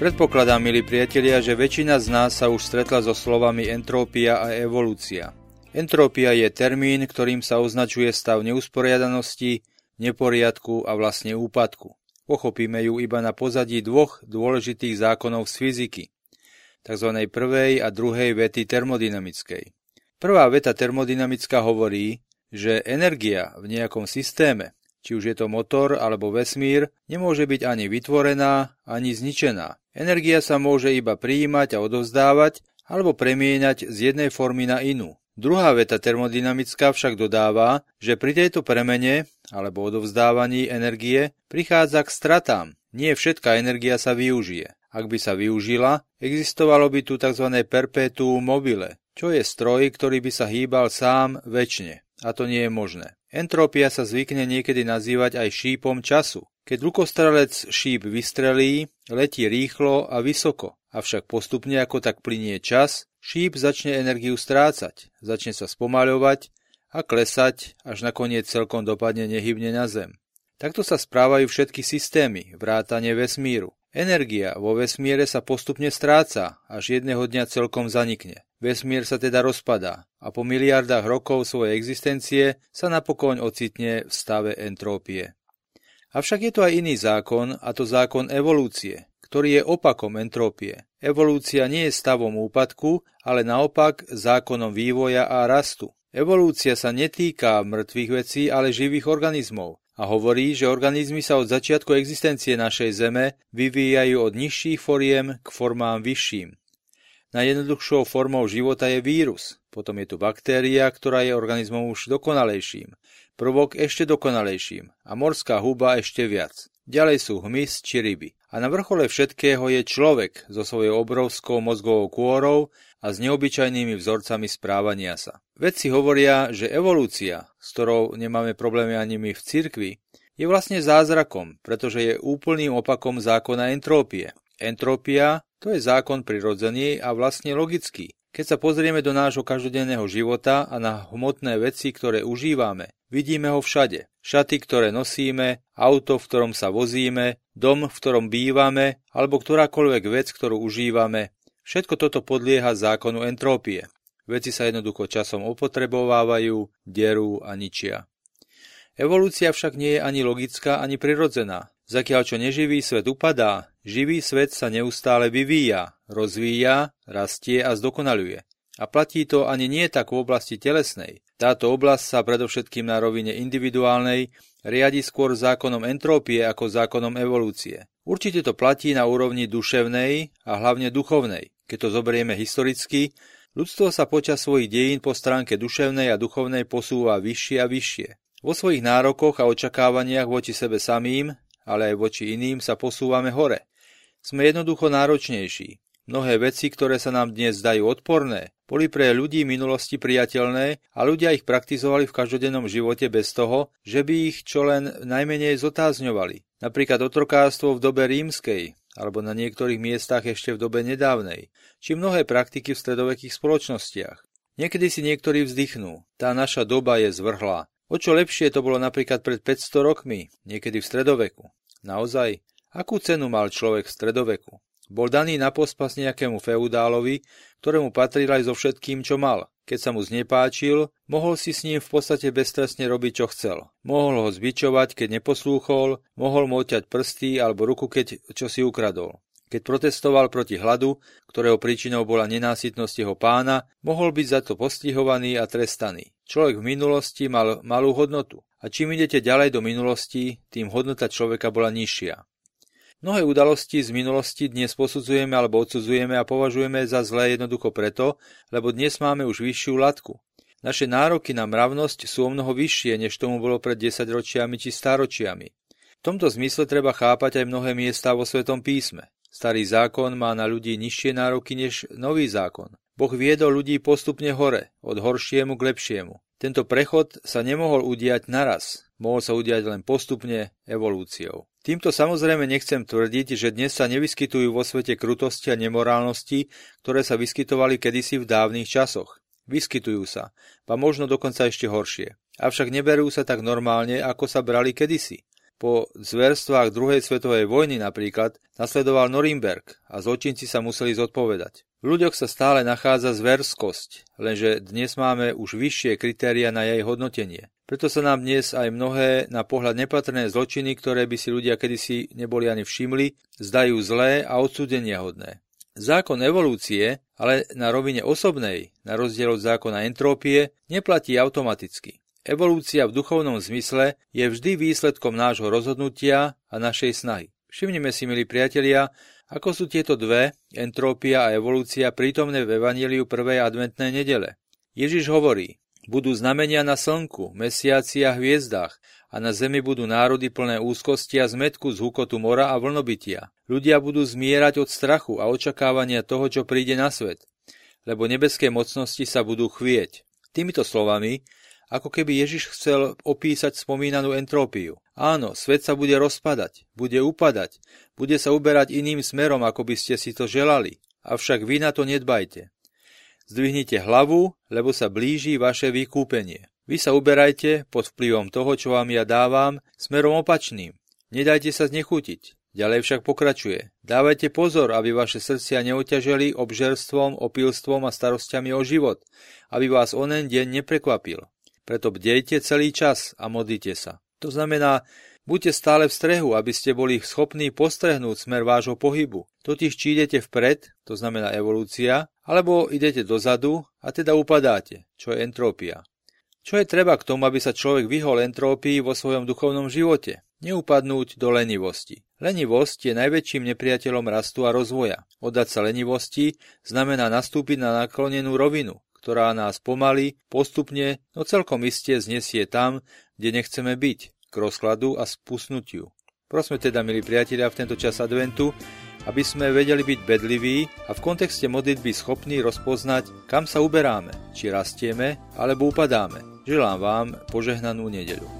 Predpokladám, milí priatelia, že väčšina z nás sa už stretla so slovami entrópia a evolúcia. Entrópia je termín, ktorým sa označuje stav neusporiadanosti, neporiadku a vlastne úpadku. Pochopíme ju iba na pozadí dvoch dôležitých zákonov z fyziky, tzv. prvej a druhej vety termodynamickej. Prvá veta termodynamická hovorí, že energia v nejakom systéme, či už je to motor alebo vesmír, nemôže byť ani vytvorená, ani zničená. Energia sa môže iba prijímať a odovzdávať alebo premieňať z jednej formy na inú. Druhá veta termodynamická však dodáva, že pri tejto premene alebo odovzdávaní energie prichádza k stratám. Nie všetká energia sa využije. Ak by sa využila, existovalo by tu tzv. perpetuum mobile, čo je stroj, ktorý by sa hýbal sám väčšine. A to nie je možné. Entrópia sa zvykne niekedy nazývať aj šípom času. Keď lukostrelec šíp vystrelí, letí rýchlo a vysoko, avšak postupne ako tak plinie čas, šíp začne energiu strácať, začne sa spomaľovať a klesať, až nakoniec celkom dopadne nehybne na zem. Takto sa správajú všetky systémy, vrátane vesmíru. Energia vo vesmíre sa postupne stráca, až jedného dňa celkom zanikne. Vesmír sa teda rozpadá a po miliardách rokov svojej existencie sa napokon ocitne v stave entrópie. Avšak je to aj iný zákon, a to zákon evolúcie, ktorý je opakom entrópie. Evolúcia nie je stavom úpadku, ale naopak zákonom vývoja a rastu. Evolúcia sa netýka mŕtvych vecí, ale živých organizmov a hovorí, že organizmy sa od začiatku existencie našej Zeme vyvíjajú od nižších foriem k formám vyšším. Najjednoduchšou formou života je vírus, potom je tu baktéria, ktorá je organizmom už dokonalejším, prvok ešte dokonalejším a morská huba ešte viac. Ďalej sú hmyz či ryby. A na vrchole všetkého je človek so svojou obrovskou mozgovou kôrou a s neobyčajnými vzorcami správania sa. Vedci hovoria, že evolúcia, s ktorou nemáme problémy ani my v cirkvi, je vlastne zázrakom, pretože je úplným opakom zákona entrópie. Entrópia to je zákon prirodzený a vlastne logický. Keď sa pozrieme do nášho každodenného života a na hmotné veci, ktoré užívame, vidíme ho všade. Šaty, ktoré nosíme, auto, v ktorom sa vozíme, dom, v ktorom bývame, alebo ktorákoľvek vec, ktorú užívame. Všetko toto podlieha zákonu entrópie. Veci sa jednoducho časom opotrebovávajú, derú a ničia. Evolúcia však nie je ani logická, ani prirodzená. Zakiaľ čo neživý svet upadá, živý svet sa neustále vyvíja, rozvíja, rastie a zdokonaluje. A platí to ani nie tak v oblasti telesnej. Táto oblasť sa predovšetkým na rovine individuálnej riadi skôr zákonom entrópie ako zákonom evolúcie. Určite to platí na úrovni duševnej a hlavne duchovnej. Keď to zoberieme historicky, ľudstvo sa počas svojich dejín po stránke duševnej a duchovnej posúva vyššie a vyššie. Vo svojich nárokoch a očakávaniach voči sebe samým ale aj voči iným sa posúvame hore. Sme jednoducho náročnejší. Mnohé veci, ktoré sa nám dnes zdajú odporné, boli pre ľudí minulosti priateľné a ľudia ich praktizovali v každodennom živote bez toho, že by ich čo len najmenej zotázňovali. Napríklad otrokárstvo v dobe rímskej, alebo na niektorých miestach ešte v dobe nedávnej, či mnohé praktiky v stredovekých spoločnostiach. Niekedy si niektorí vzdychnú, tá naša doba je zvrhlá. O čo lepšie to bolo napríklad pred 500 rokmi, niekedy v stredoveku. Naozaj, akú cenu mal človek v stredoveku? Bol daný na pospas nejakému feudálovi, ktorému patril aj so všetkým, čo mal. Keď sa mu znepáčil, mohol si s ním v podstate beztrestne robiť, čo chcel. Mohol ho zbičovať, keď neposlúchol, mohol mu oťať prsty alebo ruku, keď čo si ukradol. Keď protestoval proti hladu, ktorého príčinou bola nenásytnosť jeho pána, mohol byť za to postihovaný a trestaný. Človek v minulosti mal malú hodnotu a čím idete ďalej do minulosti, tým hodnota človeka bola nižšia. Mnohé udalosti z minulosti dnes posudzujeme alebo odsudzujeme a považujeme za zlé jednoducho preto, lebo dnes máme už vyššiu latku. Naše nároky na mravnosť sú o mnoho vyššie, než tomu bolo pred 10 ročiami či staročiami. V tomto zmysle treba chápať aj mnohé miesta vo Svetom písme. Starý zákon má na ľudí nižšie nároky než nový zákon. Boh viedol ľudí postupne hore, od horšiemu k lepšiemu. Tento prechod sa nemohol udiať naraz, mohol sa udiať len postupne evolúciou. Týmto samozrejme nechcem tvrdiť, že dnes sa nevyskytujú vo svete krutosti a nemorálnosti, ktoré sa vyskytovali kedysi v dávnych časoch. Vyskytujú sa, a možno dokonca ešte horšie. Avšak neberú sa tak normálne, ako sa brali kedysi. Po zverstvách druhej svetovej vojny napríklad nasledoval Norimberg a zločinci sa museli zodpovedať. V ľuďoch sa stále nachádza zverskosť, lenže dnes máme už vyššie kritéria na jej hodnotenie. Preto sa nám dnes aj mnohé na pohľad nepatrné zločiny, ktoré by si ľudia kedysi neboli ani všimli, zdajú zlé a odsúdenia hodné. Zákon evolúcie, ale na rovine osobnej, na rozdiel od zákona entrópie, neplatí automaticky. Evolúcia v duchovnom zmysle je vždy výsledkom nášho rozhodnutia a našej snahy. Všimnime si, milí priatelia, ako sú tieto dve, entrópia a evolúcia, prítomné v Evangeliu prvej adventnej nedele. Ježiš hovorí, budú znamenia na slnku, mesiaci a hviezdách a na zemi budú národy plné úzkosti a zmetku z hukotu mora a vlnobytia. Ľudia budú zmierať od strachu a očakávania toho, čo príde na svet, lebo nebeské mocnosti sa budú chvieť. Týmito slovami ako keby Ježiš chcel opísať spomínanú entrópiu. Áno, svet sa bude rozpadať, bude upadať, bude sa uberať iným smerom, ako by ste si to želali. Avšak vy na to nedbajte. Zdvihnite hlavu, lebo sa blíži vaše vykúpenie. Vy sa uberajte pod vplyvom toho, čo vám ja dávam, smerom opačným. Nedajte sa znechutiť. Ďalej však pokračuje. Dávajte pozor, aby vaše srdcia neoťaželi obžerstvom, opilstvom a starostiami o život, aby vás onen deň neprekvapil. Preto bdejte celý čas a modlite sa. To znamená, buďte stále v strehu, aby ste boli schopní postrehnúť smer vášho pohybu. Totiž či idete vpred, to znamená evolúcia, alebo idete dozadu a teda upadáte, čo je entrópia. Čo je treba k tomu, aby sa človek vyhol entrópii vo svojom duchovnom živote? Neupadnúť do lenivosti. Lenivosť je najväčším nepriateľom rastu a rozvoja. Oddať sa lenivosti znamená nastúpiť na naklonenú rovinu, ktorá nás pomaly, postupne, no celkom iste znesie tam, kde nechceme byť, k rozkladu a spusnutiu. Prosme teda, milí priatelia, v tento čas adventu, aby sme vedeli byť bedliví a v kontexte modlitby schopní rozpoznať, kam sa uberáme, či rastieme alebo upadáme. Želám vám požehnanú nedeľu.